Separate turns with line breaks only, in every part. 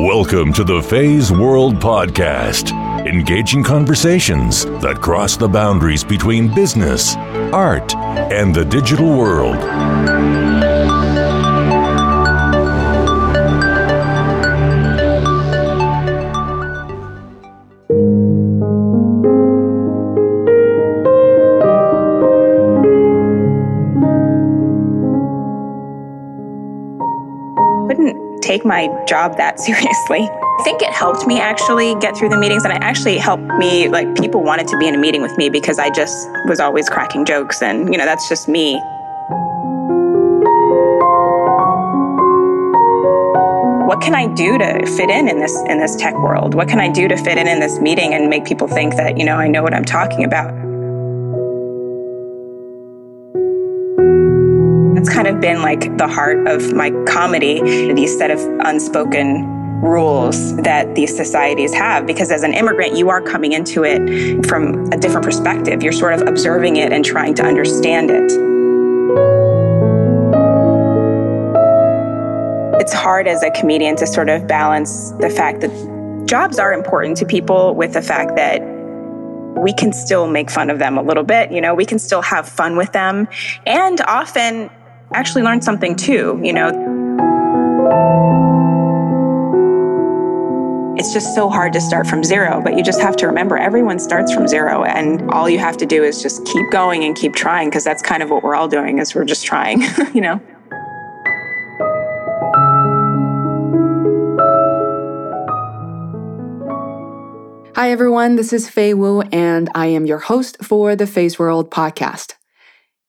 Welcome to the Feisworld Podcast, engaging conversations that cross the boundaries between business, art, and the digital world.
Take my job that seriously. I think it helped me actually get through the meetings and it actually helped me like people wanted to be in a meeting with me because I just was always cracking jokes and you know that's just me. What can I do to fit in in this in this tech world? What can I do to fit in in this meeting and make people think that, you know, I know what I'm talking about? That's kind of been like the heart of my comedy, these set of unspoken rules that these societies have because as an immigrant you are coming into it from a different perspective. You're sort of observing it and trying to understand it. It's hard as a comedian to sort of balance the fact that jobs are important to people with the fact that we can still make fun of them a little bit you know? We can still have fun with them. And often actually learned something too you know it's just so hard to start from zero, but you just have to remember everyone starts from zero and all you have to do is just keep going and keep trying because that's kind of what we're all doing is we're just trying, you know.
Hi everyone, this is Fei Wu and I am your host for the Feisworld podcast.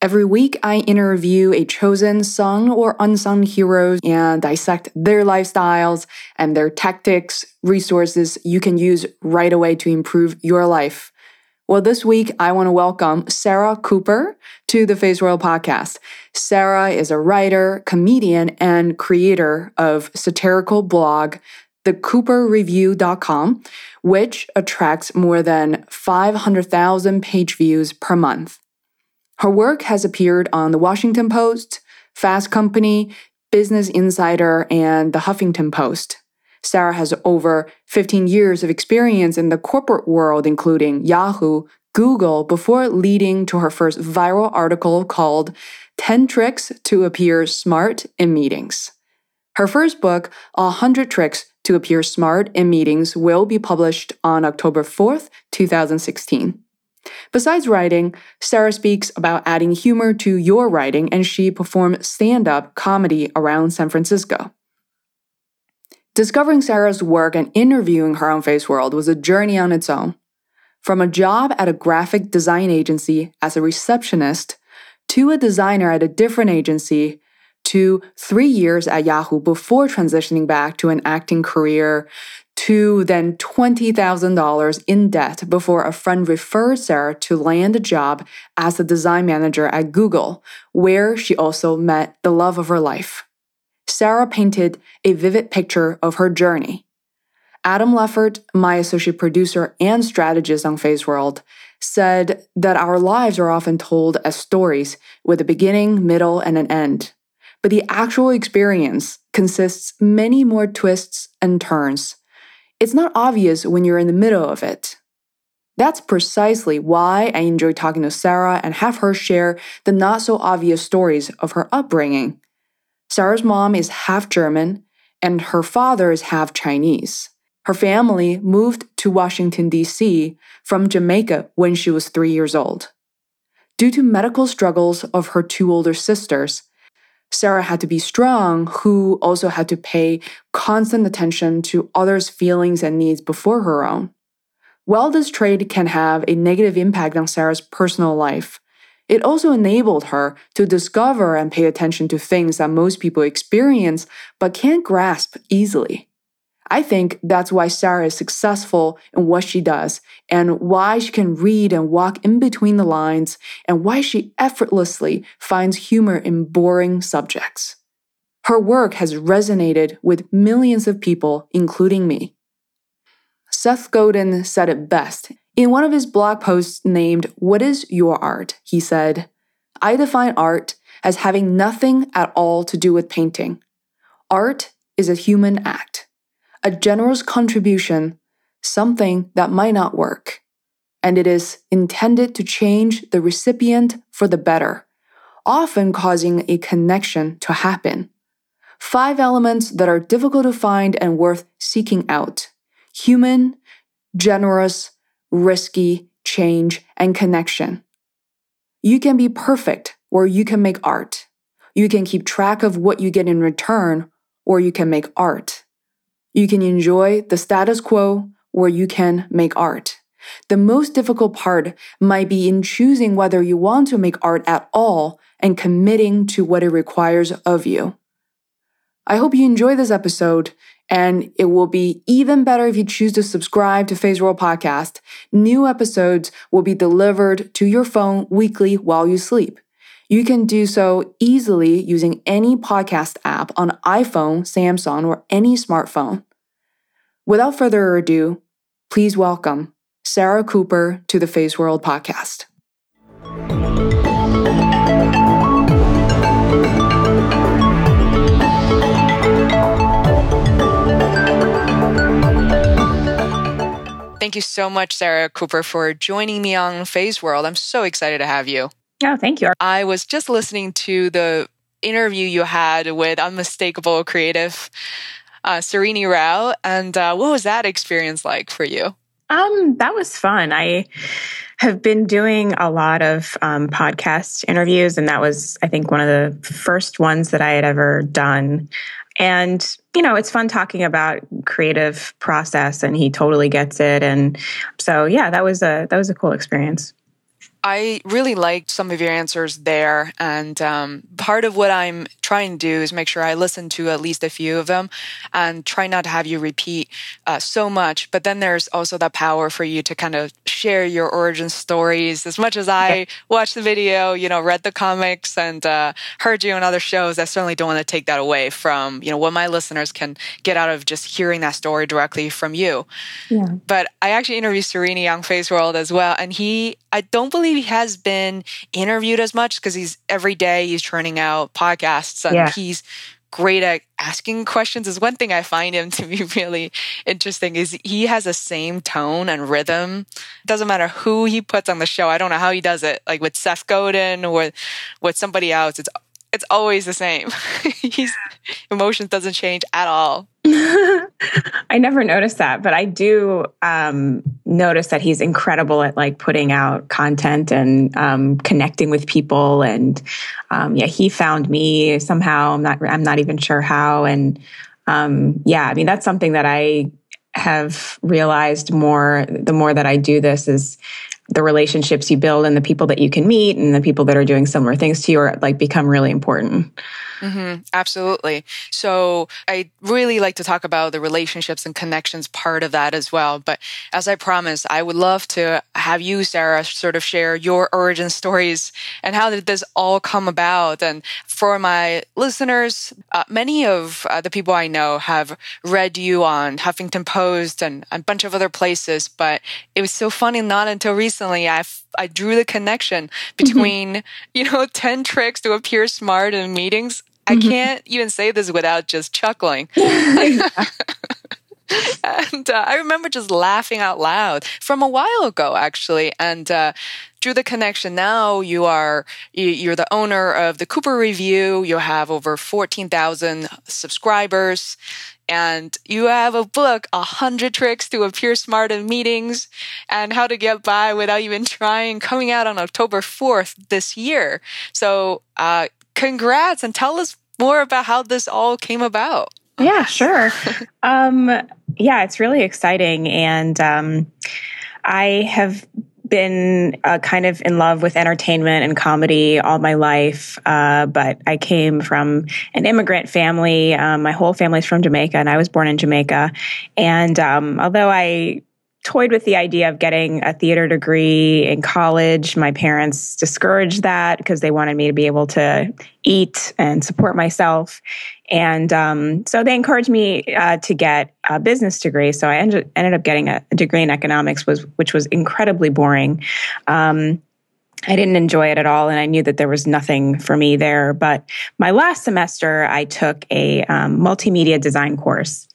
Every week, I interview a chosen sung or unsung heroes and dissect their lifestyles and their tactics, resources you can use right away to improve your life. Well, this week, I want to welcome Sarah Cooper to the Feisworld podcast. Sarah is a writer, comedian, and creator of satirical blog, thecooperreview.com, which attracts more than 500,000 page views per month. Her work has appeared on The Washington Post, Fast Company, Business Insider, and The Huffington Post. Sarah has over 15 years of experience in the corporate world, including Yahoo, Google, before leading to her first viral article called 10 Tricks to Appear Smart in Meetings. Her first book, 100 Tricks to Appear Smart in Meetings, will be published on October 4th, 2016. Besides writing, Sarah speaks about adding humor to your writing, and she performed stand up comedy around San Francisco. Discovering Sarah's work and interviewing her on Feisworld was a journey on its own. From a job at a graphic design agency as a receptionist, to a designer at a different agency, to three years at Yahoo before transitioning back to an acting career, to then $20,000 in debt before a friend referred Sarah to land a job as a design manager at Google, where she also met the love of her life. Sarah painted a vivid picture of her journey. Adam Leffert, my associate producer and strategist on Feisworld, said that our lives are often told as stories with a beginning, middle, and an end. But the actual experience consists many more twists and turns it's not obvious when you're in the middle of it. That's precisely why I enjoy talking to Sarah and have her share the not so obvious stories of her upbringing. Sarah's mom is half German and her father is half Chinese. Her family moved to Washington, D.C. from Jamaica when she was three years old. Due to medical struggles of her two older sisters, Sarah had to be strong, who also had to pay constant attention to others' feelings and needs before her own. While this trait can have a negative impact on Sarah's personal life, it also enabled her to discover and pay attention to things that most people experience but can't grasp easily. I think that's why Sarah is successful in what she does and why she can read and walk in between the lines and why she effortlessly finds humor in boring subjects. Her work has resonated with millions of people, including me. Seth Godin said it best. In one of his blog posts named What is Your Art? He said, I define art as having nothing at all to do with painting. Art is a human act.
A generous contribution, something that might not work. And it is intended to change the recipient for the better, often causing a connection to happen. Five elements that are difficult to find and worth seeking out human, generous, risky, change, and connection. You can be perfect or you can make art. You can keep track of what you get in return or you can make art. You can enjoy the status quo or you can make art. The most difficult part might be in choosing whether you want to make art at all and committing to what it requires of you. I hope you enjoy this episode, and it will be even better if you choose to subscribe to Feisworld Podcast. New episodes will be delivered to your phone weekly while you sleep. You can do so easily using any podcast app on iPhone, Samsung, or any smartphone. Without further ado, please welcome Sarah Cooper to the Feisworld Podcast. Thank you so much, Sarah Cooper, for joining me on Feisworld. I'm so excited to have you.
Oh, thank you.
I was just listening to the interview you had with Unmistakable Creative, uh, Srini Rao, and uh, what was that experience like for you?
Um, that was fun. I have been doing a lot of um, podcast interviews, and that was, I think, one of the first ones that I had ever done. And, you know, it's fun talking about creative process and he totally gets it. And so, yeah, that was a, that was a cool experience.
I really liked some of your answers there. And um, part of what I'm trying to do is make sure I listen to at least a few of them and try not to have you repeat uh, so much. But then there's also that power for you to kind of share your origin stories. As much as I watched the video, you know, read the comics and uh, heard you on other shows, I certainly don't want to take that away from, you know, what my listeners can get out of just hearing that story directly from you. Yeah. But I actually interviewed Srini on Feisworld as well. And he, I don't believe he has been interviewed as much because he's every day he's churning out podcasts and yeah. he's great at asking questions is one thing I find him to be really interesting is he has the same tone and rhythm. Doesn't matter who he puts on the show. I don't know how he does it. Like with Seth Godin or with somebody else, it's it's always the same. His emotions doesn't change at all.
I never noticed that, but I do um, notice that he's incredible at like putting out content and um, connecting with people. And um, yeah, he found me somehow. I'm not. I'm not even sure how. And um, yeah, I mean that's something that I have realized more the more that I do this is the relationships you build and the people that you can meet and the people that are doing similar things to you are like become really important.
Mm-hmm, absolutely. So I really like to talk about the relationships and connections part of that as well. But as I promised, I would love to have you, Sarah, sort of share your origin stories and how did this all come about. And for my listeners, uh, many of uh, the people I know have read you on Huffington Post and a bunch of other places. But it was so funny. Not until recently, I I drew the connection mm-hmm. between mm-hmm. you know ten tricks to appear smart in meetings I mm-hmm. can't even say this without just chuckling. and uh, I remember just laughing out loud from a while ago, actually, and uh, drew the connection. Now you are you're the owner of the Cooper Review. You have over fourteen thousand subscribers, and you have a book, a hundred tricks to appear smart in meetings, and how to get by without even trying, coming out on October fourth this year. So. Uh, congrats and tell us more about how this all came about.
Yeah, sure. um, yeah, it's really exciting. And um, I have been uh, kind of in love with entertainment and comedy all my life, uh, but I came from an immigrant family. Um, my whole family's from Jamaica, and I was born in Jamaica. And um, although I toyed with the idea of getting a theater degree in college. My parents discouraged that because they wanted me to be able to eat and support myself. And um, so they encouraged me uh, to get a business degree. So I ended, ended up getting a, degree in economics, was which was incredibly boring. Um, I didn't enjoy it at all, and I knew that there was nothing for me there. But my last semester, I took a um, multimedia design course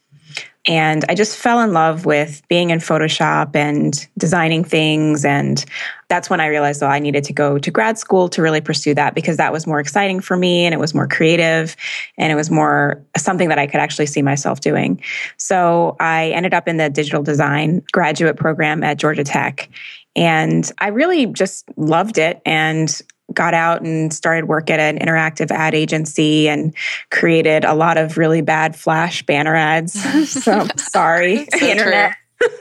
And I just fell in love with being in Photoshop and designing things. And that's when I realized, though, I needed to go to grad school to really pursue that because that was more exciting for me and it was more creative and it was more something that I could actually see myself doing. So I ended up in the digital design graduate program at Georgia Tech. And I really just loved it. And got out and started work at an interactive ad agency and created a lot of really bad flash banner ads. so sorry, so internet.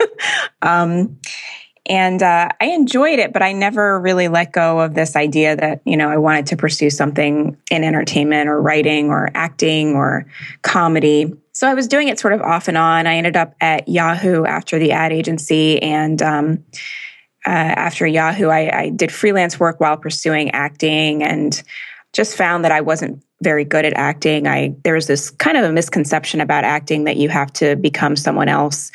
um, and uh, I enjoyed it, but I never really let go of this idea that you know I wanted to pursue something in entertainment or writing or acting or comedy. So I was doing it sort of off and on. I ended up at Yahoo after the ad agency and. Um, uh, after Yahoo, I, I did freelance work while pursuing acting and just found that I wasn't very good at acting. I there was this kind of a misconception about acting that you have to become someone else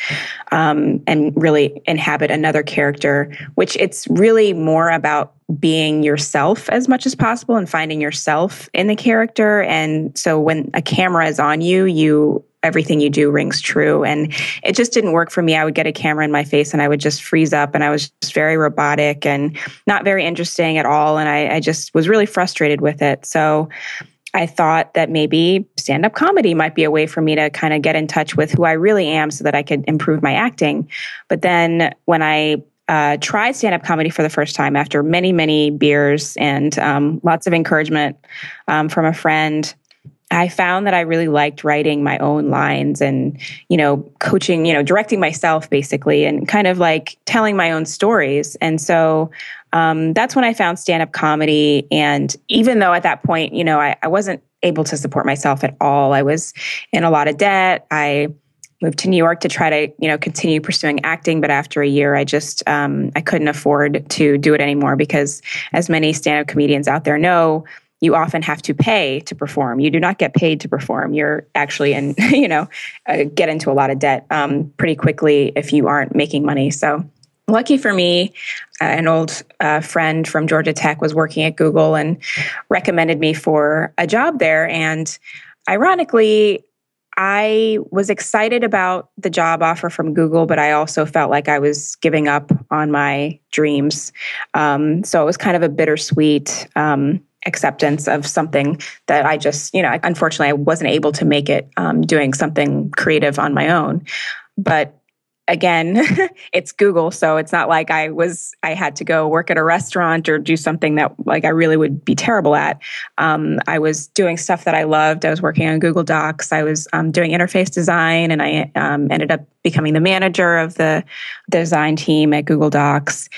um, and really inhabit another character, which it's really more about being yourself as much as possible and finding yourself in the character. And so when a camera is on you, you everything you do rings true. And it just didn't work for me. I would get a camera in my face and I would just freeze up and I was just very robotic and not very interesting at all. And I, I just was really frustrated with it. So I thought that maybe stand up comedy might be a way for me to kind of get in touch with who I really am so that I could improve my acting. But then when I uh, tried stand up comedy for the first time after many, many beers and um, lots of encouragement um, from a friend, I found that I really liked writing my own lines and, you know, coaching, you know, directing myself basically and kind of like telling my own stories. And so um, that's when I found stand up comedy. And even though at that point, you know, I, I wasn't able to support myself at all, I was in a lot of debt. I moved to New York to try to, you know, continue pursuing acting. But after a year, I just, um, I couldn't afford to do it anymore because as many stand up comedians out there know, you often have to pay to perform. You do not get paid to perform. You're actually in, you know, uh, get into a lot of debt um, pretty quickly if you aren't making money. So, lucky for me, uh, an old uh, friend from Georgia Tech was working at Google and recommended me for a job there. And ironically, I was excited about the job offer from Google, but I also felt like I was giving up on my dreams. Um, so it was kind of a bittersweet. Um, acceptance of something that I just, you know, unfortunately, I wasn't able to make it um, doing something creative on my own. But again, it's Google, so it's not like I was I had to go work at a restaurant or do something that like I really would be terrible at. Um, I was doing stuff that I loved. I was working on Google Docs. I was um, doing interface design, and I um, ended up becoming the manager of the design team at Google Docs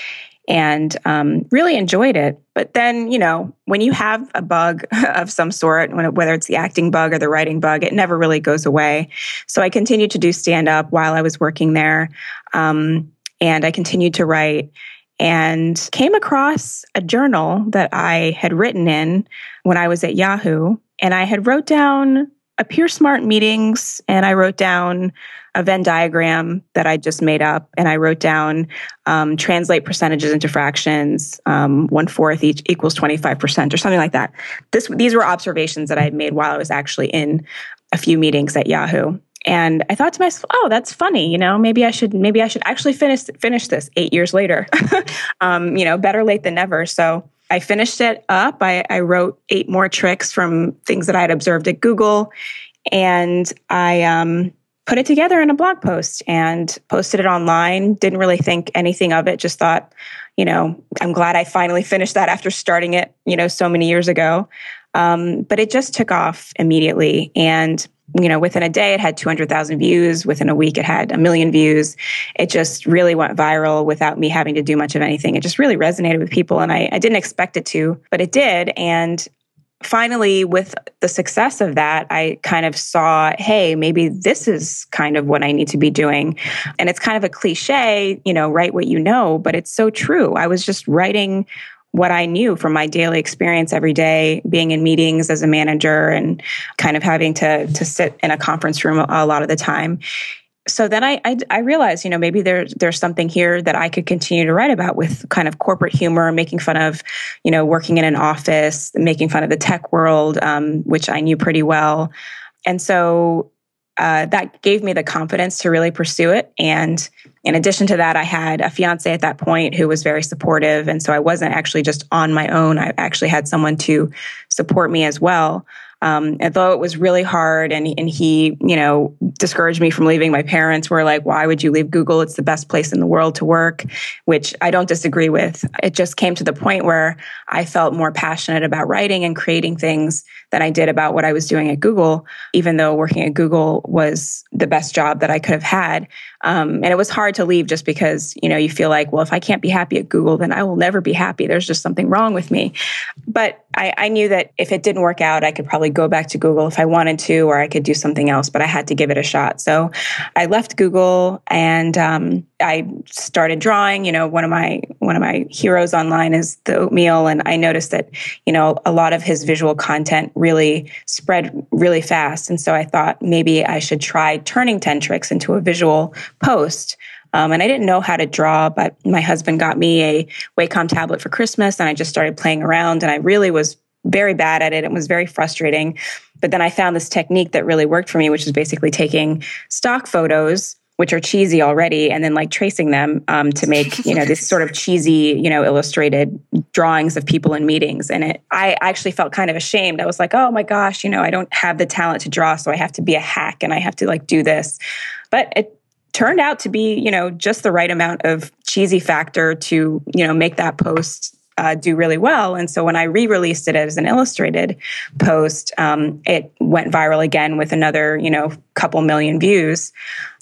and um, really enjoyed it. But then, you know, when you have a bug of some sort, whether it's the acting bug or the writing bug, it never really goes away. So I continued to do stand up while I was working there. Um, and I continued to write and came across a journal that I had written in when I was at Yahoo. And I had wrote down appear smart meetings and I wrote down a Venn diagram that I just made up, and I wrote down um, translate percentages into fractions. Um, one fourth each equals twenty five percent, or something like that. This these were observations that I had made while I was actually in a few meetings at Yahoo. And I thought to myself, "Oh, that's funny. You know, maybe I should maybe I should actually finish finish this eight years later. um, you know, better late than never." So I finished it up. I, I, wrote eight more tricks from things that I had observed at Google, and I um, put it together in a blog post and posted it online. Didn't really think anything of it, just thought, you know, I'm glad I finally finished that after starting it, you know, so many years ago. Um, but it just took off immediately. And, you know, within a day, it had 200,000 views. Within a week, it had a million views. It just really went viral without me having to do much of anything. It just really resonated with people. And I, I didn't expect it to, but it did. And finally, with the success of that, I kind of saw, hey, maybe this is kind of what I need to be doing. And it's kind of a cliche, you know, write what you know, but it's so true. I was just writing what I knew from my daily experience every day, being in meetings as a manager and kind of having to to sit in a conference room a lot of the time. So then I, I, I realized, you know, maybe there's there's something here that I could continue to write about with kind of corporate humor, making fun of, you know, working in an office, making fun of the tech world, um, which I knew pretty well, and so uh, that gave me the confidence to really pursue it. And in addition to that, I had a fiance at that point who was very supportive. And so I wasn't actually just on my own. I actually had someone to support me as well. Um, though it was really hard and, and he, you know, discouraged me from leaving. My parents were like, why would you leave Google? It's the best place in the world to work, which I don't disagree with. It just came to the point where I felt more passionate about writing and creating things than I did about what I was doing at Google, even though working at Google was the best job that I could have had. Um, and it was hard to leave just because, you know, you feel like, well, if I can't be happy at Google, then I will never be happy. There's just something wrong with me. But I, I knew that if it didn't work out, I could probably go back to Google if I wanted to, or I could do something else, but I had to give it a shot. So I left Google and um, I started drawing. You know, one of my one of my heroes online is the oatmeal, and I noticed that you know a lot of his visual content really spread really fast, and so I thought maybe I should try turning ten tricks into a visual post. Um, and I didn't know how to draw, but my husband got me a Wacom tablet for Christmas, and I just started playing around. And I really was very bad at it. It was very frustrating. But then I found this technique that really worked for me, which is basically taking stock photos which are cheesy already, and then like tracing them um, to make you know this sort of cheesy you know illustrated drawings of people in meetings. And it, I actually felt kind of ashamed. I was like, oh my gosh, you know, I don't have the talent to draw, so I have to be a hack and I have to like do this. But it turned out to be you know just the right amount of cheesy factor to you know make that post uh, do really well. And so when I re-released it as an illustrated post, um, it went viral again with another, you know, couple million views.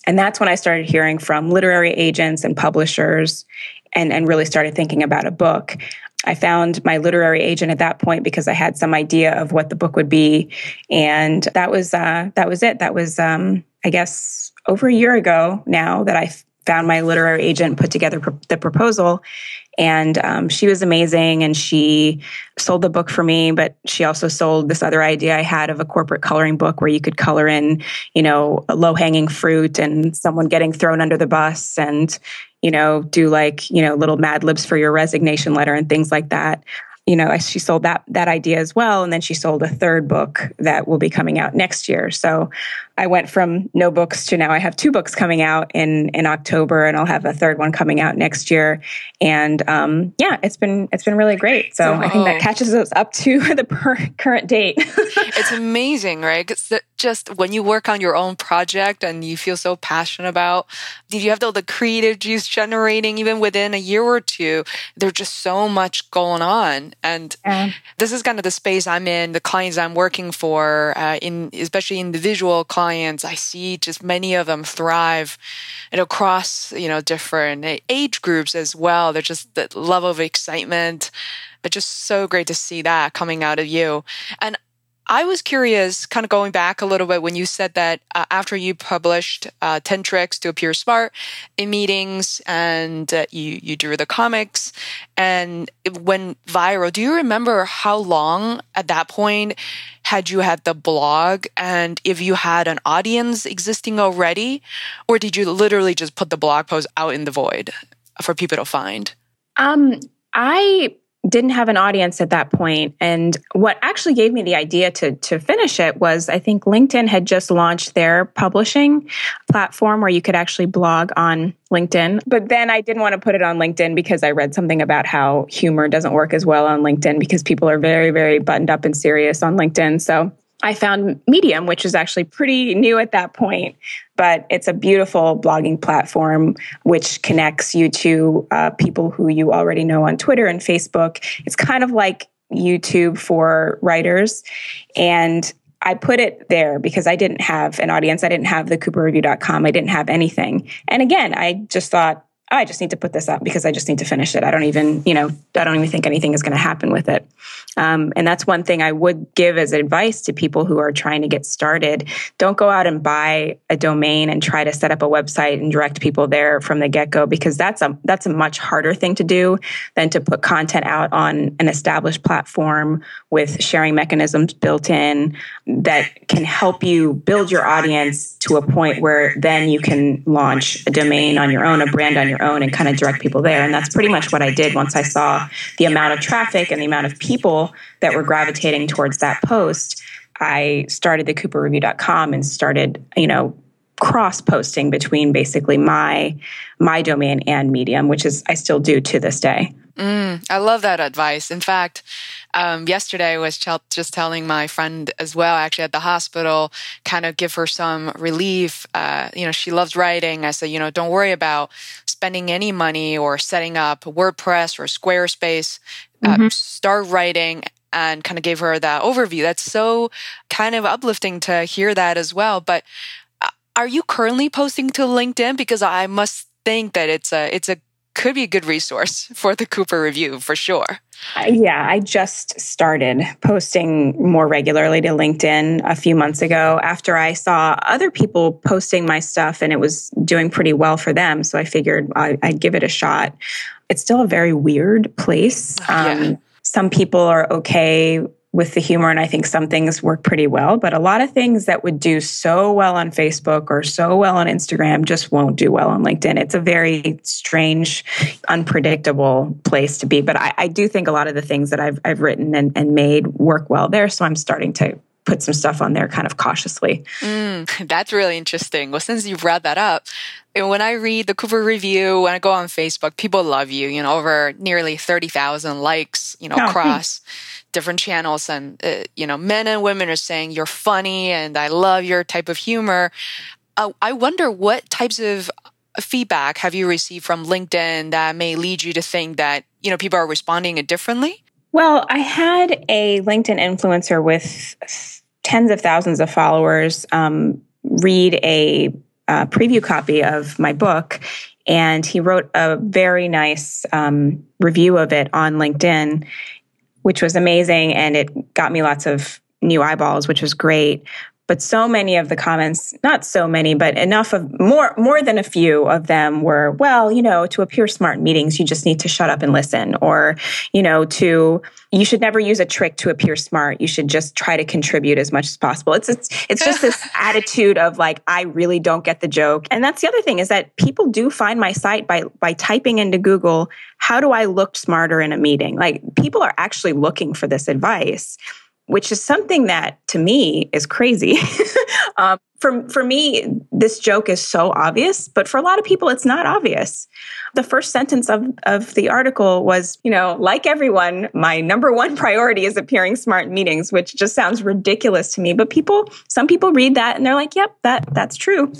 And that's when I started hearing from literary agents and publishers and, and really started thinking about a book. I found my literary agent at that point because I had some idea of what the book would be, and that was uh, that was it. That was, um, I guess, over a year ago now that I found my literary agent, put together the proposal, and um, she was amazing. And she sold the book for me, but she also sold this other idea I had of a corporate coloring book where you could color in, you know, low hanging fruit and someone getting thrown under the bus and, you know, do like, you know, little mad libs for your resignation letter and things like that you know, she sold that that idea as well, and then she sold a third book that will be coming out next year. So I went from no books to now I have two books coming out in in October, and I'll have a third one coming out next year. And um, yeah, it's been it's been really great. So oh. I think that catches us up to the per- current date.
it's amazing, right? Just when you work on your own project and you feel so passionate about, did you have all the creative juice generating even within a year or two? There's just so much going on and yeah. this is kind of the space I'm in, the clients I'm working for, uh, in especially individual clients. I see just many of them thrive, and across you know different age groups as well. They're just the level of excitement. But just so great to see that coming out of you. And I was curious, kind of going back a little bit when you said that uh, after you published uh, 10 Tricks to Appear Smart in meetings and uh, you, you drew the comics and it went viral, do you remember how long at that point had you had the blog and if you had an audience existing already? Or did you literally just put the blog post out in the void for people to find?
Um, I didn't have an audience at that point. And what actually gave me the idea to to finish it was i think linkedin had just launched their publishing platform where you could actually blog on linkedin. But then i didn't want to put it on linkedin because i read something about how humor doesn't work as well on linkedin because people are very very buttoned up and serious on linkedin. So I found Medium, which is actually pretty new at that point, but it's a beautiful blogging platform which connects you to uh, people who you already know on Twitter and Facebook. It's kind of like YouTube for writers. And I put it there because I didn't have an audience. I didn't have the cooperreview.com. I didn't have anything. And again, I just thought, I just need to put this up because I just need to finish it. I don't even, you know, I don't even think anything is going to happen with it. Um, and that's one thing I would give as advice to people who are trying to get started. Don't go out and buy a domain and try to set up a website and direct people there from the get go because that's a that's a much harder thing to do than to put content out on an established platform with sharing mechanisms built in that can help you build your audience to a point where then you can launch a domain on your own, a brand on your own and kind of direct people there. And that's pretty much what I did once I saw the amount of traffic and the amount of people that were gravitating towards that post. I started the cooperreview.com and started, you know, cross posting between basically my my domain and medium which is i still do to this day
mm, i love that advice in fact um, yesterday was just telling my friend as well actually at the hospital kind of give her some relief uh, you know she loves writing i said you know don't worry about spending any money or setting up wordpress or squarespace uh, mm-hmm. start writing and kind of gave her that overview. That's so kind of uplifting to hear that as well. But uh, are you currently posting to LinkedIn? Because I must think that it's a it's a could be a good resource for the Cooper Review for sure.
Uh, yeah, I just started posting more regularly to LinkedIn a few months ago after I saw other people posting my stuff and it was doing pretty well for them. So I figured I'd give it a shot. It's still a very weird place. Um, yeah some people are okay with the humor and I think some things work pretty well, but a lot of things that would do so well on Facebook or so well on Instagram just won't do well on LinkedIn. It's a very strange, unpredictable place to be. But I, I do think a lot of the things that I've I've written and, and made work well there. So I'm starting to put some stuff on there kind of cautiously.
Mm, that's really interesting. Well, since you brought that up, when I read the Cooper review, when I go on Facebook, people love you, you know, over nearly 30,000 likes, you know, oh, across thanks. Different channels. And, uh, you know, men and women are saying you're funny and I love your type of humor. Uh, I wonder what types of feedback have you received from LinkedIn that may lead you to think that, you know, people are responding differently?
Well, I had a LinkedIn influencer with tens of thousands of followers um, read a uh, preview copy of my book, and he wrote a very nice um, review of it on LinkedIn, which was amazing, and it got me lots of new eyeballs, which was great but so many of the comments not so many but enough of more more than a few of them were well you know to appear smart in meetings you just need to shut up and listen. Or you know to you should never use a trick to appear smart. You should just try to contribute as much as possible. It's it's, it's just this attitude of like i really don't get the joke. And that's the other thing is that people do find my site by by typing into google how do i look smarter in a meeting? Like people are actually looking for this advice which is something that to me is crazy. um, for, for me, this joke is so obvious, but for a lot of people, it's not obvious. The first sentence of, of the article was, you know, like everyone, my number one priority is appearing smart in meetings, which just sounds ridiculous to me. But people, some people read that and they're like, yep, that, that's true.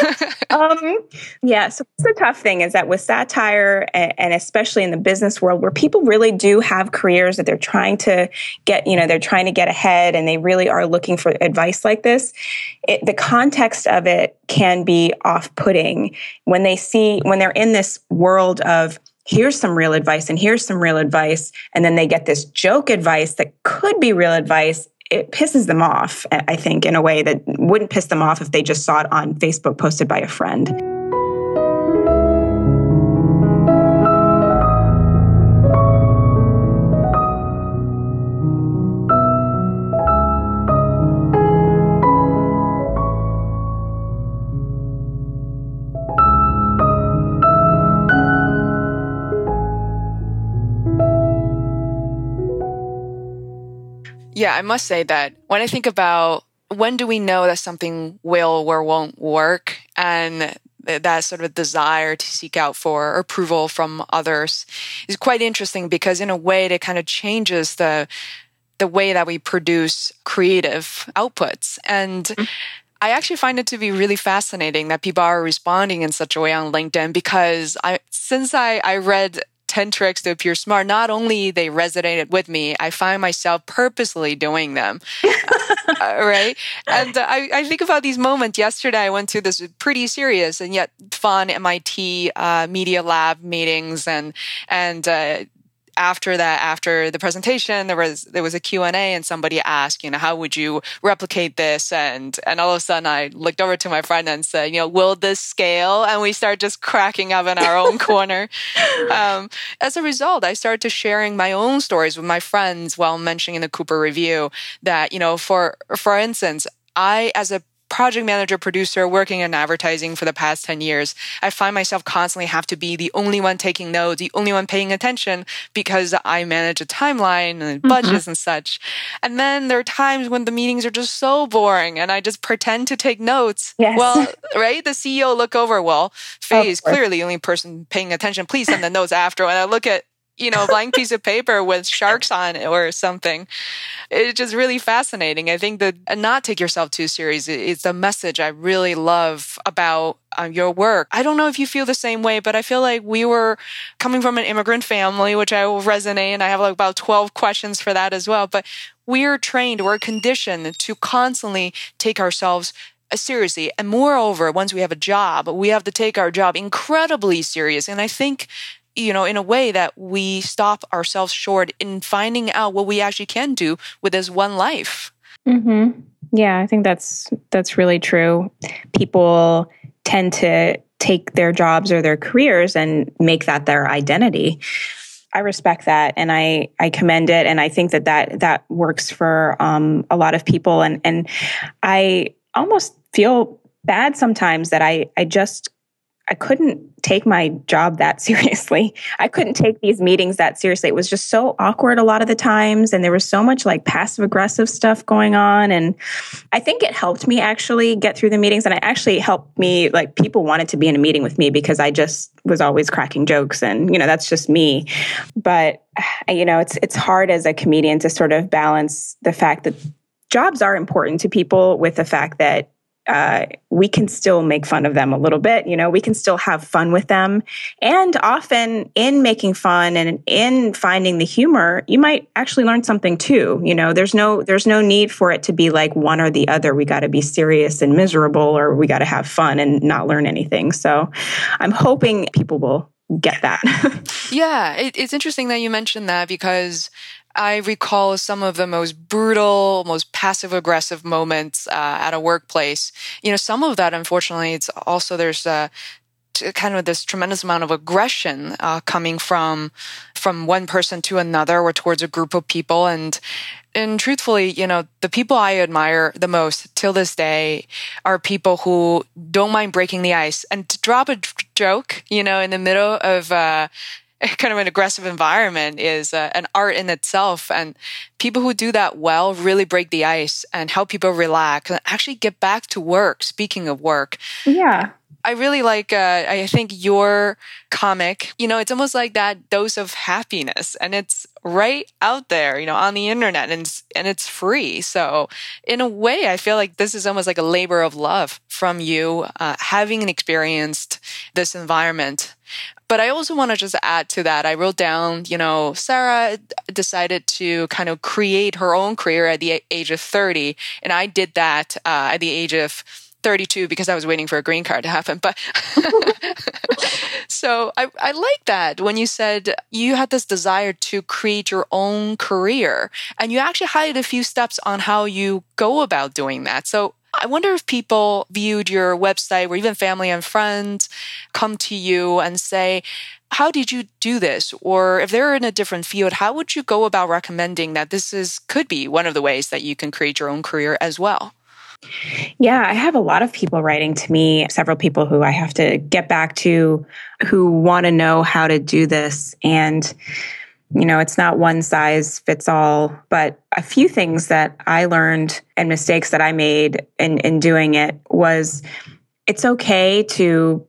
um, yeah. So the tough thing is that with satire and, and especially in the business world where people really do have careers that they're trying to get, you know, they're trying to get ahead and they really are looking for advice like this, it, the context of it can be off putting when they see, when they're in this world of, here's some real advice and here's some real advice. And then they get this joke advice that could be real advice. It pisses them off, I think, in a way that wouldn't piss them off if they just saw it on Facebook posted by a friend.
Yeah, I must say that when I think about when do we know that something will or won't work and that sort of desire to seek out for approval from others is quite interesting because in a way it kind of changes the the way that we produce creative outputs and mm-hmm. I actually find it to be really fascinating that people are responding in such a way on LinkedIn because I since I, I read 10 tricks to appear smart, not only they resonated with me, I find myself purposely doing them. uh, right. And uh, I, I, think about these moments. Yesterday, I went to this pretty serious and yet fun MIT uh, Media Lab meetings and, and, uh, after that, after the presentation, there was there was a Q and somebody asked, you know, how would you replicate this? And and all of a sudden, I looked over to my friend and said, you know, will this scale? And we started just cracking up in our own corner. Um, as a result, I started to sharing my own stories with my friends while mentioning in the Cooper review that you know, for for instance, I as a project manager, producer working in advertising for the past 10 years, I find myself constantly have to be the only one taking notes, the only one paying attention because I manage a timeline and mm-hmm. budgets mm-hmm. and such. And then there are times when the meetings are just so boring and I just pretend to take notes.
Yes.
Well, right? The CEO look over, well, Fei is clearly the only person paying attention. Please send the notes after. When I look at you know, blank piece of paper with sharks on it or something. It's just really fascinating. I think that not take yourself too serious is the message I really love about uh, your work. I don't know if you feel the same way, but I feel like we were coming from an immigrant family, which I will resonate, and I have like about 12 questions for that as well. But we're trained, we're conditioned to constantly take ourselves uh, seriously. And moreover, once we have a job, we have to take our job incredibly serious. And I think you know, in a way that we stop ourselves short in finding out what we actually can do with this one life.
Mm-hmm. Yeah, I think that's that's really true. People tend to take their jobs or their careers and make that their identity. I respect that and I, I commend it. And I think that that, that works for um, a lot of people. And, and I almost feel bad sometimes that I, I just I couldn't take my job that seriously. I couldn't take these meetings that seriously. It was just so awkward a lot of the times. And there was so much like passive aggressive stuff going on. And I think it helped me actually get through the meetings. And it actually helped me, like, people wanted to be in a meeting with me because I just was always cracking jokes. And, you know, that's just me. But, you know, it's, it's hard as a comedian to sort of balance the fact that jobs are important to people with the fact that uh, we can still make fun of them a little bit. You know, we can still have fun with them. And often in making fun and in finding the humor, you might actually learn something too. You know, there's no, there's no need for it to be like one or the other. We got to be serious and miserable or we got to have fun and not learn anything. So I'm hoping people will get that.
yeah. It, it's interesting that you mentioned that because I recall some of the most brutal, most passive aggressive moments uh, at a workplace. You know, some of that, unfortunately, it's also there's a kind of this tremendous amount of aggression uh, coming from from one person to another or towards a group of people and and truthfully you know the people i admire the most till this day are people who don't mind breaking the ice and to drop a joke you know in the middle of uh, kind of an aggressive environment is uh, an art in itself. And people who do that well really break the ice and help people relax and actually get back to work. Speaking of work.
Yeah.
I really like, uh, I think your comic, you know, it's almost like that dose of happiness and it's right out there, you know, on the internet and it's, and it's free. So in a way, I feel like this is almost like a labor of love from you, uh, having experienced this environment but I also want to just add to that. I wrote down, you know, Sarah decided to kind of create her own career at the age of 30. And I did that uh, at the age of 32 because I was waiting for a green card to happen. But so I, I like that when you said you had this desire to create your own career and you actually highlighted a few steps on how you go about doing that. So I wonder if people viewed your website or even family and friends come to you and say, how did you do this? Or if they're in a different field, how would you go about recommending that this is could be one of the ways that you can create your own career as well?
Yeah, I have a lot of people writing to me, several people who I have to get back to who want to know how to do this. And you know, it's not one size fits all, but a few things that I learned and mistakes that I made in, in doing it was it's okay to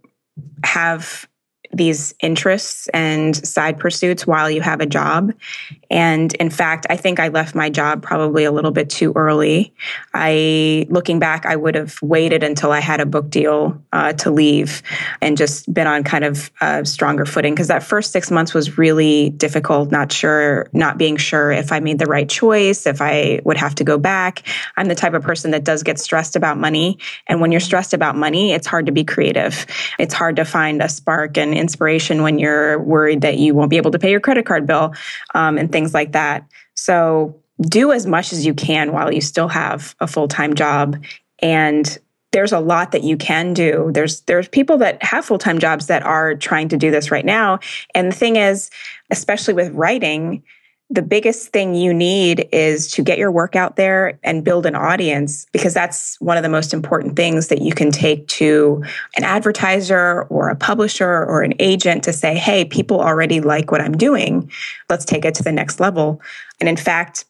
have these interests and side pursuits while you have a job. And in fact, I think I left my job probably a little bit too early. I, looking back, I would have waited until I had a book deal uh, to leave and just been on kind of a stronger footing because that first six months was really difficult, not sure, not being sure if I made the right choice, if I would have to go back. I'm the type of person that does get stressed about money. And when you're stressed about money, it's hard to be creative. It's hard to find a spark and inspiration when you're worried that you won't be able to pay your credit card bill um, and things like that. So do as much as you can while you still have a full time job. And there's a lot that you can do. There's there's people that have full time jobs that are trying to do this right now. And the thing is, especially with writing, the biggest thing you need is to get your work out there and build an audience because that's one of the most important things that you can take to an advertiser or a publisher or an agent to say, hey, people already like what I'm doing. Let's take it to the next level. And in fact,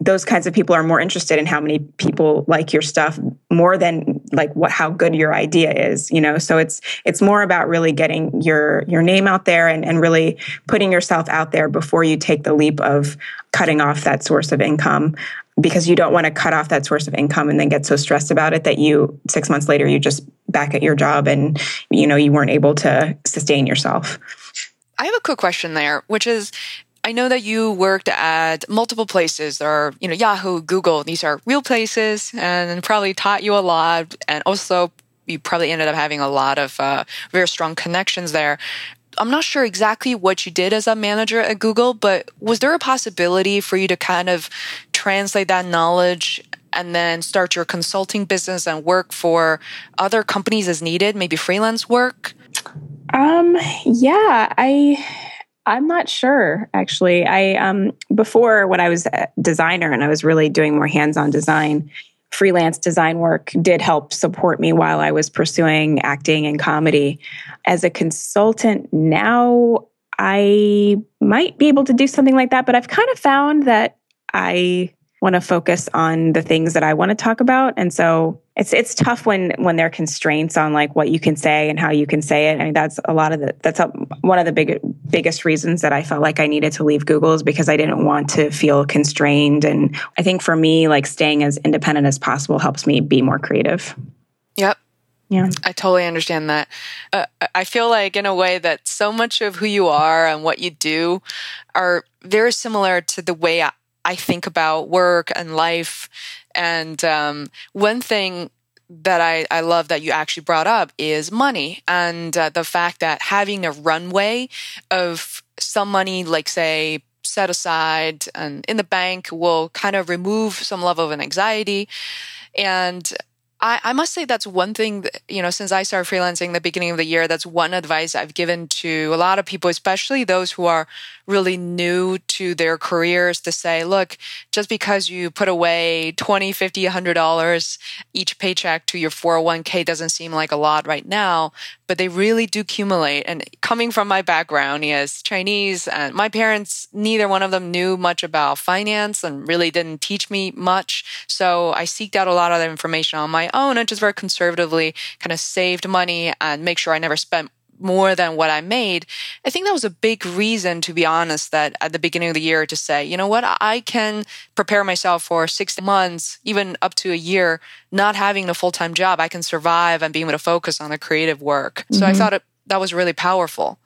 those kinds of people are more interested in how many people like your stuff more than like what how good your idea is you know? So it's it's more about really getting your your name out there and, and really putting yourself out there before you take the leap of cutting off that source of income because you don't want to cut off that source of income and then get so stressed about it that you six months later you just back at your job and you know you weren't able to sustain yourself.
I have a quick question there, which is I know that you worked at multiple places. There are, you know, Yahoo, Google. These are real places and probably taught you a lot. And also, you probably ended up having a lot of uh, very strong connections there. I'm not sure exactly what you did as a manager at Google, but was there a possibility for you to kind of translate that knowledge and then start your consulting business and work for other companies as needed, maybe freelance work?
Um, yeah, I I'm not sure actually. I um before when I was a designer and I was really doing more hands-on design, freelance design work did help support me while I was pursuing acting and comedy. As a consultant now, I might be able to do something like that, but I've kind of found that I want to focus on the things that I want to talk about. And so it's it's tough when when there are constraints on like what you can say and how you can say it. I mean, that's a lot of the that's a, one of the big biggest reasons that I felt like I needed to leave Google is because I didn't want to feel constrained. And I think for me, like staying as independent as possible helps me be more creative.
Yep.
Yeah.
I totally understand that. Uh, I feel like, in a way, that so much of who you are and what you do are very similar to the way I, think about work and life. And um, one thing that I, I love that you actually brought up is money and uh, the fact that having a runway of some money, like say, set aside and in the bank will kind of remove some level of an anxiety. And I, I must say that's one thing that, you know, since I started freelancing the beginning of the year, that's one advice I've given to a lot of people, especially those who are really new to their careers to say, look, just because you put away 20, 50, 100 dollars each paycheck to your 401k doesn't seem like a lot right now, but they really do accumulate. And coming from my background as Chinese and my parents, neither one of them knew much about finance and really didn't teach me much. So I seeked out a lot of information on my own and just very conservatively kind of saved money and make sure I never spent more than what I made. I think that was a big reason, to be honest, that at the beginning of the year to say, you know what, I can prepare myself for six months, even up to a year, not having a full time job. I can survive and be able to focus on the creative work. So mm-hmm. I thought it, that was really powerful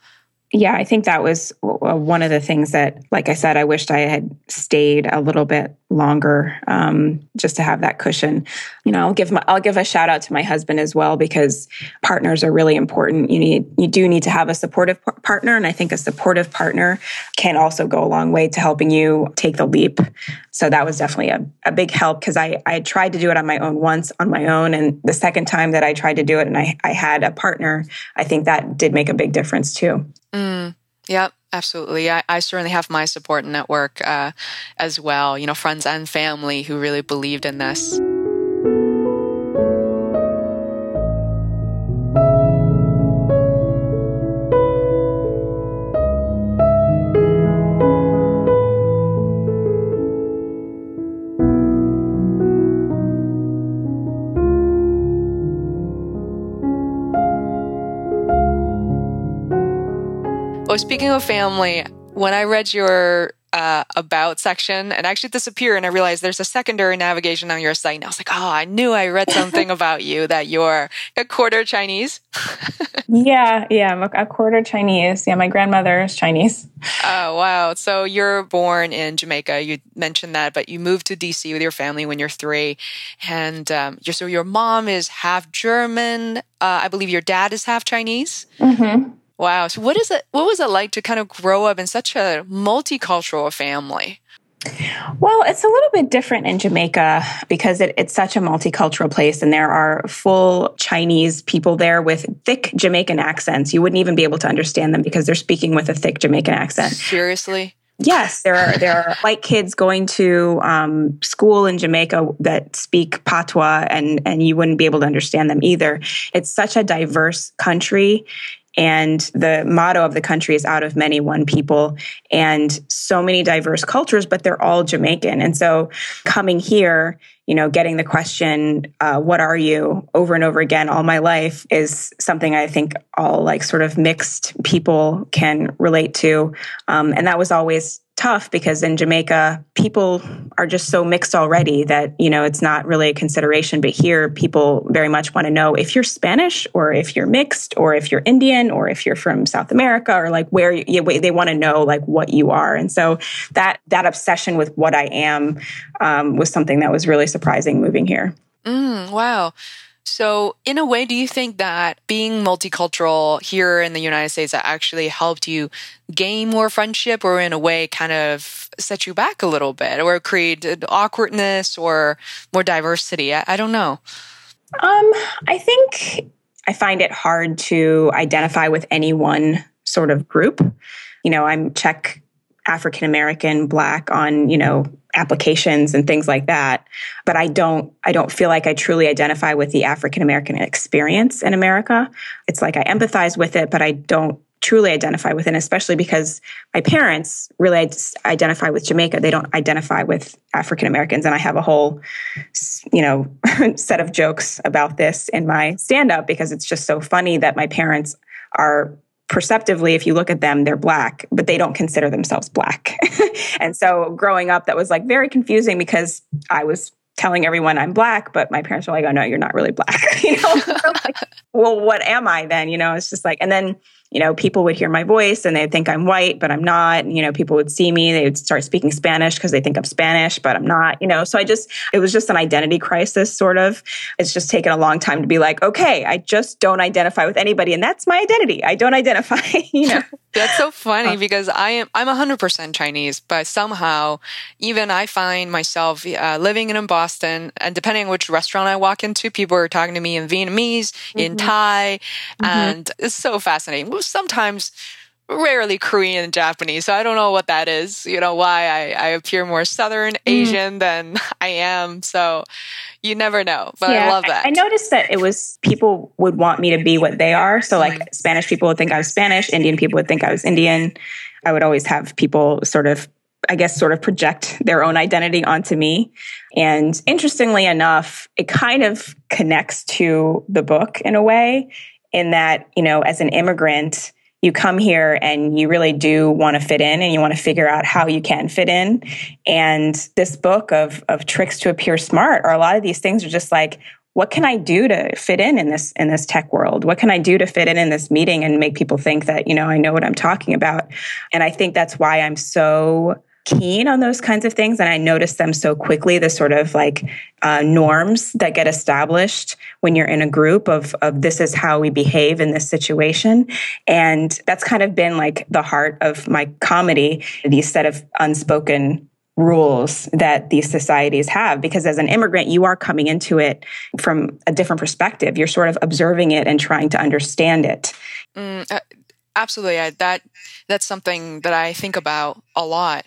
yeah, I think that was one of the things that, like I said, I wished I had stayed a little bit longer, um, just to have that cushion. You know, I'll give my, I'll give a shout out to my husband as well because partners are really important. You need, you do need to have a supportive partner, and I think a supportive partner can also go a long way to helping you take the leap. So that was definitely a, a big help because I I tried to do it on my own once on my own, and the second time that I tried to do it and I I had a partner, I think that did make a big difference too.
Mm, yep, absolutely. I, I certainly have my support network uh, as well, you know, friends and family who really believed in this. Oh, speaking of family, when I read your uh, about section and actually disappear and I realized there's a secondary navigation on your site and I was like, oh, I knew I read something about you that you're a quarter Chinese.
yeah, yeah, I'm a quarter Chinese. Yeah, my grandmother is Chinese.
Oh, wow. So you're born in Jamaica. You mentioned that, but you moved to DC with your family when you're three. And um, so your mom is half German. Uh, I believe your dad is half Chinese.
Mm-hmm.
Wow. So what is it what was it like to kind of grow up in such a multicultural family?
Well, it's a little bit different in Jamaica because it, it's such a multicultural place and there are full Chinese people there with thick Jamaican accents. You wouldn't even be able to understand them because they're speaking with a thick Jamaican accent.
Seriously?
Yes, there are there are white kids going to um, school in Jamaica that speak patois, and and you wouldn't be able to understand them either. It's such a diverse country, and the motto of the country is out of many, one people, and so many diverse cultures, but they're all Jamaican. And so coming here, you know, getting the question, uh, what are you over and over again all my life is something I think all like sort of mixed people can relate to. Um, and that was always tough because in Jamaica, people are just so mixed already that, you know, it's not really a consideration. But here, people very much want to know if you're Spanish or if you're mixed or if you're Indian or if you're from South America or like where you, they want to know like what you are. And so that, that obsession with what I am um, was something that was really surprising moving here.
Mm, wow. So, in a way, do you think that being multicultural here in the United States actually helped you gain more friendship or, in a way, kind of set you back a little bit or create awkwardness or more diversity? I, I don't know.
Um, I think I find it hard to identify with any one sort of group. You know, I'm check African American, Black on, you know, applications and things like that. But I don't, I don't feel like I truly identify with the African American experience in America. It's like I empathize with it, but I don't truly identify with it, especially because my parents really identify with Jamaica. They don't identify with African Americans. And I have a whole, you know, set of jokes about this in my stand up because it's just so funny that my parents are perceptively, if you look at them, they're black, but they don't consider themselves black. and so growing up, that was like very confusing because I was telling everyone I'm black, but my parents were like, oh no, you're not really black. you know, like, well, what am I then? You know, it's just like, and then you know, people would hear my voice and they'd think I'm white, but I'm not. You know, people would see me, they would start speaking Spanish because they think I'm Spanish, but I'm not, you know. So I just, it was just an identity crisis, sort of. It's just taken a long time to be like, okay, I just don't identify with anybody. And that's my identity. I don't identify, you know.
That's so funny uh, because I am, I'm 100% Chinese, but somehow even I find myself uh, living in Boston and depending on which restaurant I walk into, people are talking to me in Vietnamese, mm-hmm. in Thai, mm-hmm. and it's so fascinating sometimes rarely Korean and Japanese. So I don't know what that is, you know, why I, I appear more Southern mm. Asian mm. than I am. So you never know, but yeah, I love that.
I, I, noticed that it was people would want me to be what they are. So like mm. Spanish people would think I was Spanish, Indian people would think I was Indian. I would always have people sort of I guess, sort of project their own identity onto me. And interestingly enough, it kind of connects to the book in a way in that, you know, as an immigrant, you come here and you really do want to fit in and you want to figure out how you can fit in. And this book of, of tricks to appear smart or a lot of these things are just like, what can I do to fit in in this, in this tech world? What can I do to fit in in this meeting and make people think that, you know, I know what I'm talking about? And I think that's why I'm so keen on those kinds of things and i notice them so quickly the sort of like uh, norms that get established when you're in a group of of this is how we behave in this situation. And that's kind of been like the heart of my comedy these set of unspoken rules that these societies have because as an immigrant you are coming into it from a different perspective. You're sort of observing it and trying to understand it.
Mm, uh, absolutely. I, that that's something that i think about a lot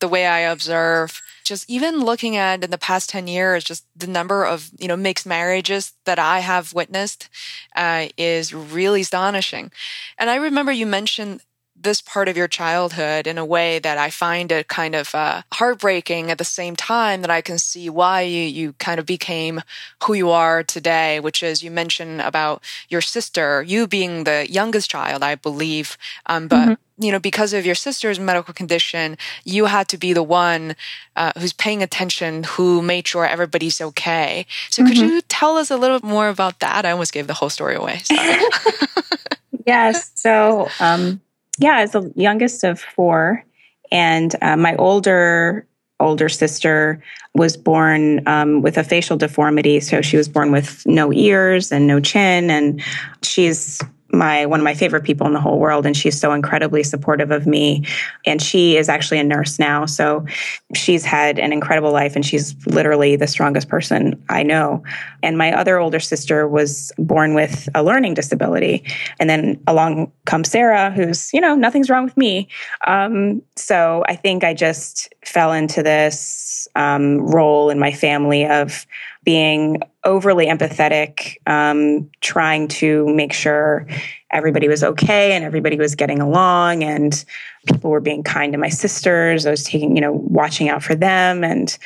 the way I observe just even looking at in the past 10 years, just the number of, you know, mixed marriages that I have witnessed uh, is really astonishing. And I remember you mentioned this part of your childhood in a way that I find it kind of uh, heartbreaking at the same time that I can see why you, you kind of became who you are today, which is you mentioned about your sister, you being the youngest child, I believe. Um, but, mm-hmm. you know, because of your sister's medical condition, you had to be the one uh, who's paying attention, who made sure everybody's okay. So mm-hmm. could you tell us a little bit more about that? I almost gave the whole story away.
yes. So, um, yeah, as the youngest of four, and uh, my older older sister was born um, with a facial deformity, so she was born with no ears and no chin, and she's my one of my favorite people in the whole world and she's so incredibly supportive of me. And she is actually a nurse now so she's had an incredible life and she's literally the strongest person I know. And my other older sister was born with a learning disability. And then along comes Sarah who's you know nothing's wrong with me. Um, so I think I just fell into this um, role in my family of being overly empathetic, um, trying to make sure everybody was okay and everybody was getting along and people were being kind to my sisters. I was taking, you know, watching out for them. And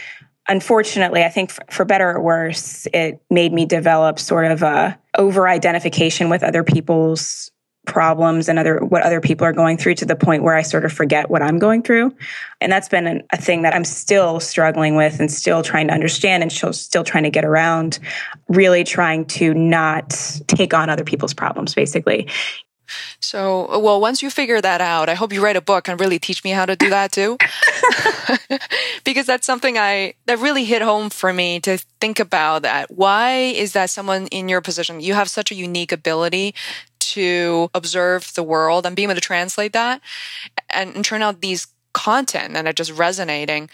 unfortunately, I think for, for better or worse, it made me develop sort of a over identification with other people's problems and other what other people are going through to the point where I sort of forget what I'm going through. And that's been an, a thing that I'm still struggling with and still trying to understand and still trying to get around, really trying to not take on other people's problems, basically.
So, well, once you figure that out, I hope you write a book and really teach me how to do that too. because that's something I, that really hit home for me to think about that. Why is that someone in your position? You have such a unique ability to observe the world and be able to translate that and, and turn out these content and it just resonating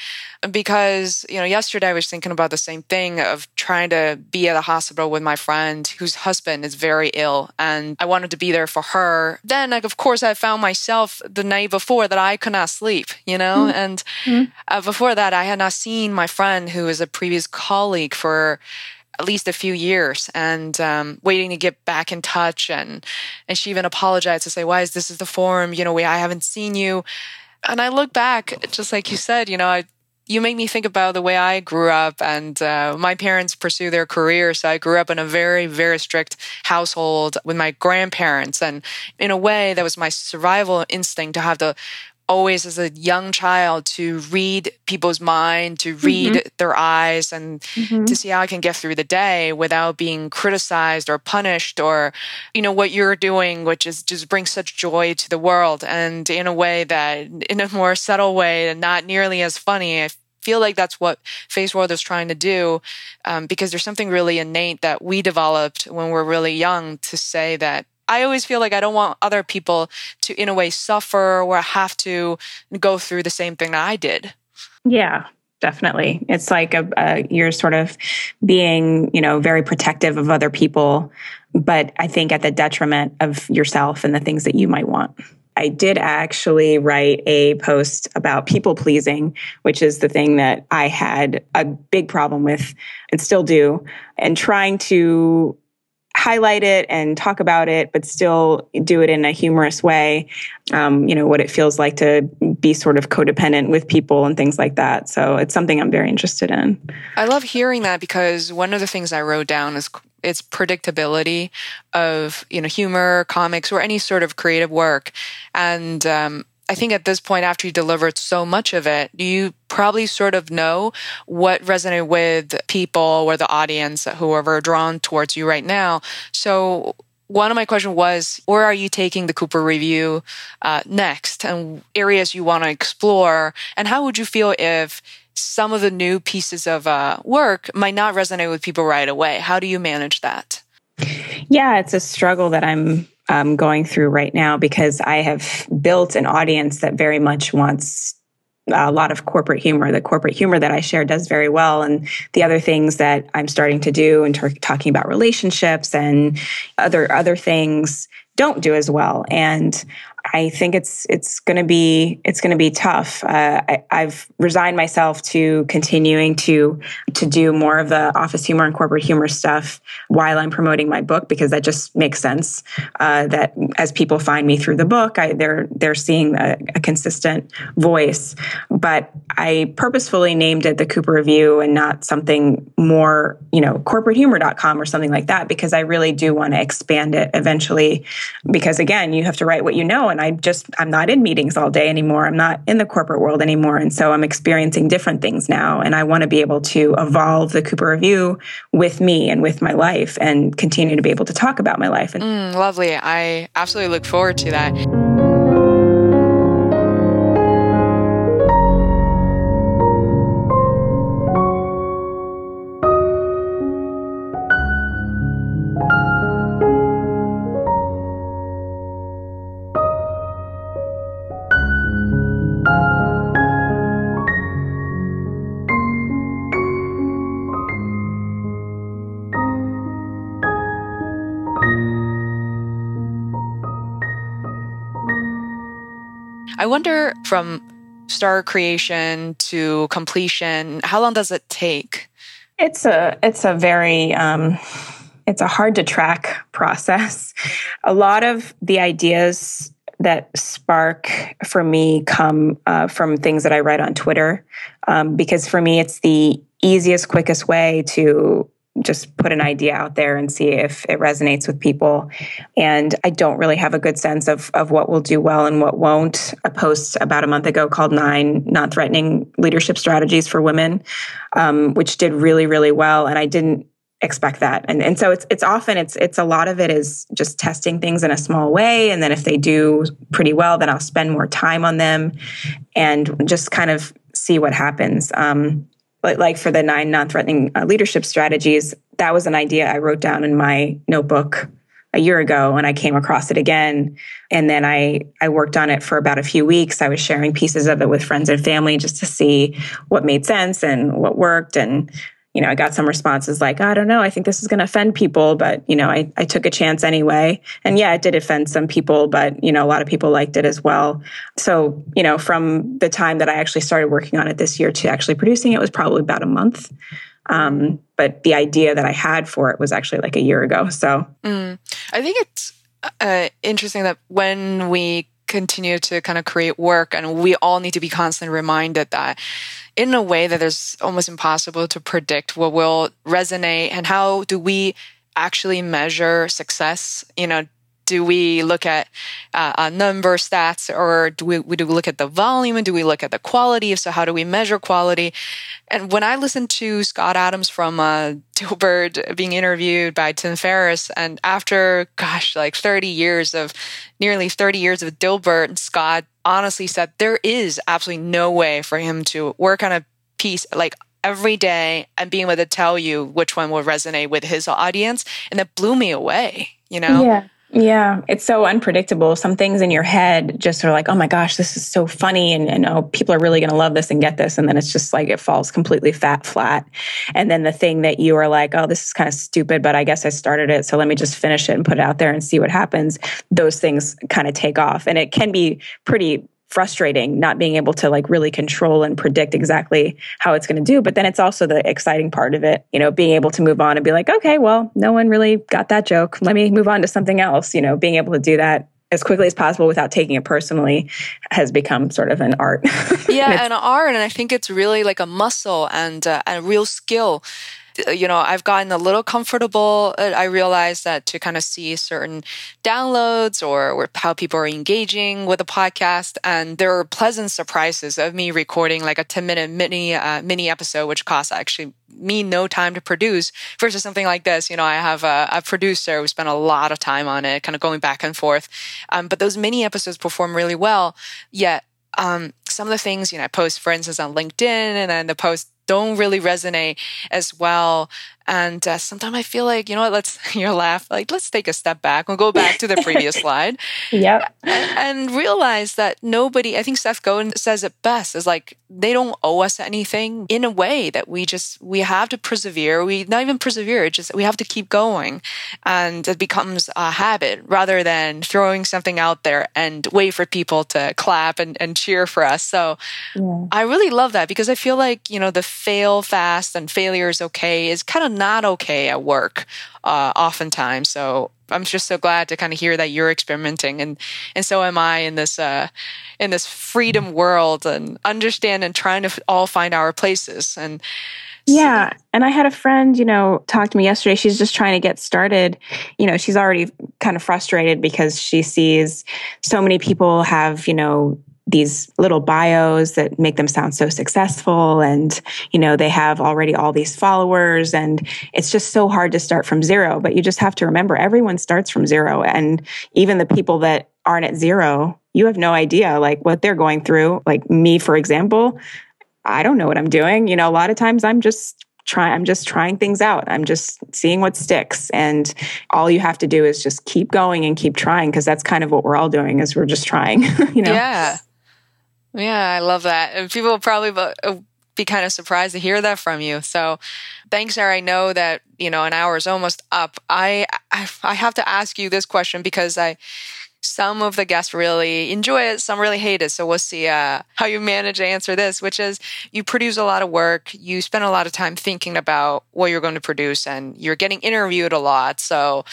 because you know yesterday i was thinking about the same thing of trying to be at a hospital with my friend whose husband is very ill and i wanted to be there for her then like of course i found myself the night before that i could not sleep you know mm-hmm. and mm-hmm. Uh, before that i had not seen my friend who is a previous colleague for at least a few years and um, waiting to get back in touch and and she even apologized to say why is this is the forum you know we i haven't seen you. And i look back just like you said you know I, you make me think about the way I grew up, and uh, my parents pursue their careers. So I grew up in a very, very strict household with my grandparents, and in a way, that was my survival instinct to have the always as a young child to read people's mind, to read mm-hmm. their eyes, and mm-hmm. to see how I can get through the day without being criticized or punished or, you know, what you're doing, which is just bring such joy to the world and in a way that, in a more subtle way and not nearly as funny. I feel like that's what Feisworld is trying to do um, because there's something really innate that we developed when we're really young to say that I always feel like I don't want other people to, in a way, suffer or have to go through the same thing that I did.
Yeah, definitely. It's like a, a, you're sort of being, you know, very protective of other people, but I think at the detriment of yourself and the things that you might want. I did actually write a post about people pleasing, which is the thing that I had a big problem with and still do, and trying to highlight it and talk about it, but still do it in a humorous way. Um, you know, what it feels like to be sort of codependent with people and things like that. So it's something I'm very interested in.
I love hearing that because one of the things I wrote down is its predictability of you know humor, comics, or any sort of creative work, and um, I think at this point, after you delivered so much of it, you probably sort of know what resonated with people or the audience, whoever drawn towards you right now. So one of my questions was, where are you taking the Cooper review uh, next and areas you want to explore? And how would you feel if some of the new pieces of uh, work might not resonate with people right away? How do you manage that?
Yeah, it's a struggle that I'm um, going through right now because I have built an audience that very much wants a lot of corporate humor. The corporate humor that I share does very well. And the other things that I'm starting to do and talking about relationships and other, other things don't do as well. And I think it's it's going to be it's going to be tough. Uh, I, have resigned myself to continuing to to do more of the office humor and corporate humor stuff while I'm promoting my book because that just makes sense. Uh, that as people find me through the book, I, they're they're seeing a, a, consistent voice. But I purposefully named it the Cooper Review and not something more you know corporatehumor.com or something like that because I really do want to expand it eventually. Because again, you have to write what you know and I just, I'm not in meetings all day anymore. I'm not in the corporate world anymore. And so I'm experiencing different things now. And I want to be able to evolve the Cooper Review with me and with my life and continue to be able to talk about my life.
Mm, lovely. I absolutely look forward to that. Wonder from star creation to completion, how long does it take?
It's a it's a very um, it's a hard to track process. A lot of the ideas that spark for me come uh, from things that I write on Twitter, um, because for me it's the easiest, quickest way to just put an idea out there and see if it resonates with people. And I don't really have a good sense of, of what will do well and what won't. A post about a month ago called Nine Non Threatening Leadership Strategies for Women, um, which did really, really well. And I didn't expect that. And and so it's it's often it's it's a lot of it is just testing things in a small way and then if they do pretty well then I'll spend more time on them and just kind of see what happens. Um, but like for the nine non-threatening uh, leadership strategies, that was an idea I wrote down in my notebook a year ago and I came across it again. And then I, I worked on it for about a few weeks. I was sharing pieces of it with friends and family just to see what made sense and what worked. And you know, I got some responses like, I don't know, I think this is going to offend people, but, you know, I, I took a chance anyway. And yeah, it did offend some people, but, you know, a lot of people liked it as well. So, you know, from the time that I actually started working on it this year to actually producing it was probably about a month. Um, but the idea that I had for it was actually like a year ago. So
mm. I think it's uh, interesting that when we continue to kind of create work and we all need to be constantly reminded that in a way that is almost impossible to predict what will resonate and how do we actually measure success you know do we look at uh, uh, number stats or do we, do we look at the volume? And do we look at the quality? So how do we measure quality? And when i listened to scott adams from uh, dilbert being interviewed by tim ferriss and after gosh like 30 years of nearly 30 years of dilbert scott honestly said there is absolutely no way for him to work on a piece like every day and being able to tell you which one will resonate with his audience. And that blew me away you know?
Yeah yeah, it's so unpredictable. Some things in your head just are like, oh my gosh, this is so funny. And, and oh, people are really going to love this and get this. And then it's just like it falls completely fat flat. And then the thing that you are like, oh, this is kind of stupid, but I guess I started it. So let me just finish it and put it out there and see what happens. Those things kind of take off. And it can be pretty frustrating not being able to like really control and predict exactly how it's going to do but then it's also the exciting part of it you know being able to move on and be like okay well no one really got that joke. Let me move on to something else. You know being able to do that as quickly as possible without taking it personally has become sort of an art.
Yeah an art and i think it's really like a muscle and uh, a real skill you know, I've gotten a little comfortable. Uh, I realized that to kind of see certain downloads or, how people are engaging with the podcast. And there are pleasant surprises of me recording like a 10 minute mini, uh, mini episode, which costs actually me no time to produce versus something like this. You know, I have a, a producer who spent a lot of time on it, kind of going back and forth. Um, but those mini episodes perform really well. Yet, um, some of the things, you know, I post, for instance, on LinkedIn and then the post don't really resonate as well and uh, sometimes I feel like, you know what, let's, you laugh, like, let's take a step back. We'll go back to the previous slide.
Yep.
And, and, realize that nobody, I think Seth Godin says it best, is like, they don't owe us anything in a way that we just, we have to persevere. We not even persevere, just, we have to keep going. And it becomes a habit rather than throwing something out there and wait for people to clap and, and cheer for us. So yeah. I really love that because I feel like, you know, the fail fast and failure is okay is kind of not okay at work uh, oftentimes. So I'm just so glad to kind of hear that you're experimenting and and so am I in this uh, in this freedom world and understand and trying to all find our places and
yeah. And I had a friend, you know, talk to me yesterday. She's just trying to get started. You know, she's already kind of frustrated because she sees so many people have, you know, these little bios that make them sound so successful. And you know they have already all these followers and it's just so hard to start from zero but you just have to remember everyone starts from zero. And even the people that aren't at zero you have no idea like what they're going through. Like me for example i don't know what i'm doing. You know a lot of times i'm just trying i'm just trying things out. I'm just seeing what sticks. And all you have to do is just keep going and keep trying because that's kind of what we're all doing is we're just trying you know?
Yeah yeah, I love that. And people will probably uh, be kind of surprised to hear that from you. So thanks, Sarah. I know that, you know, an hour is almost up. I, I, I have to ask you this question because I, some of the guests really enjoy it, some really hate it. So we'll see uh, how you manage to answer this, which is you produce a lot of work, you spend a lot of time thinking about what you're going to produce, and you're getting interviewed a lot. So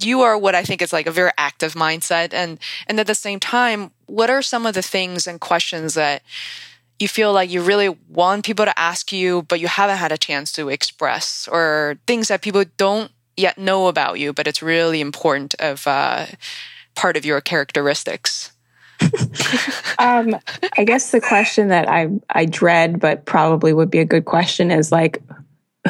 you are what I think is like a very active mindset. And, and at the same time, what are some of the things and questions that you feel like you really want people to ask you, but you haven't had a chance to express, or things that people don't yet know about you, but it's really important of uh, part of your characteristics?
um, I guess the question that I I dread, but probably would be a good question, is like,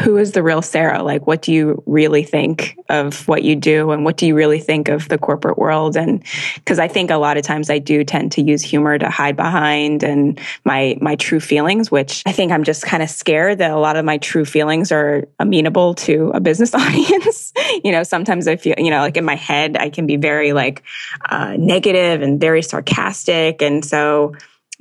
who is the real Sarah? Like, what do you really think of what you do? And what do you really think of the corporate world? And because I think a lot of times I do tend to use humor to hide behind and my, my true feelings, which I think I'm just kind of scared that a lot of my true feelings are amenable to a business audience. you know, sometimes I feel, you know, like in my head, I can be very like, uh, negative and very sarcastic. And so,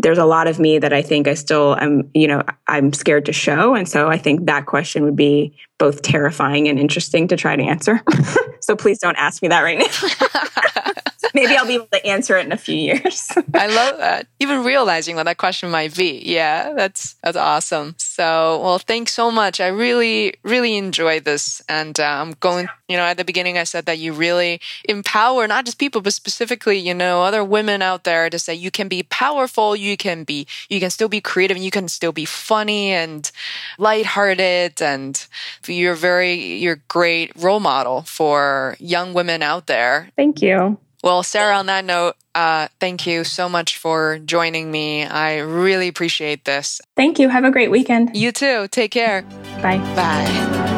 there's a lot of me that I think I still am, you know, I'm scared to show. And so I think that question would be both terrifying and interesting to try to answer. so please don't ask me that right now. Maybe I'll be able to answer it in a few years.
I love that. Even realizing what that question might be. Yeah, that's that's awesome. So, well, thanks so much. I really, really enjoyed this. And uh, I'm going, you know, at the beginning, I said that you really empower not just people, but specifically, you know, other women out there to say you can be powerful, you can be, you can still be creative, and you can still be funny and lighthearted. And you're very, you're great role model for young women out there.
Thank you.
Well, Sarah, on that note, uh, thank you so much for joining me. I really appreciate this.
Thank you. Have a great weekend.
You too. Take care.
Bye.
Bye.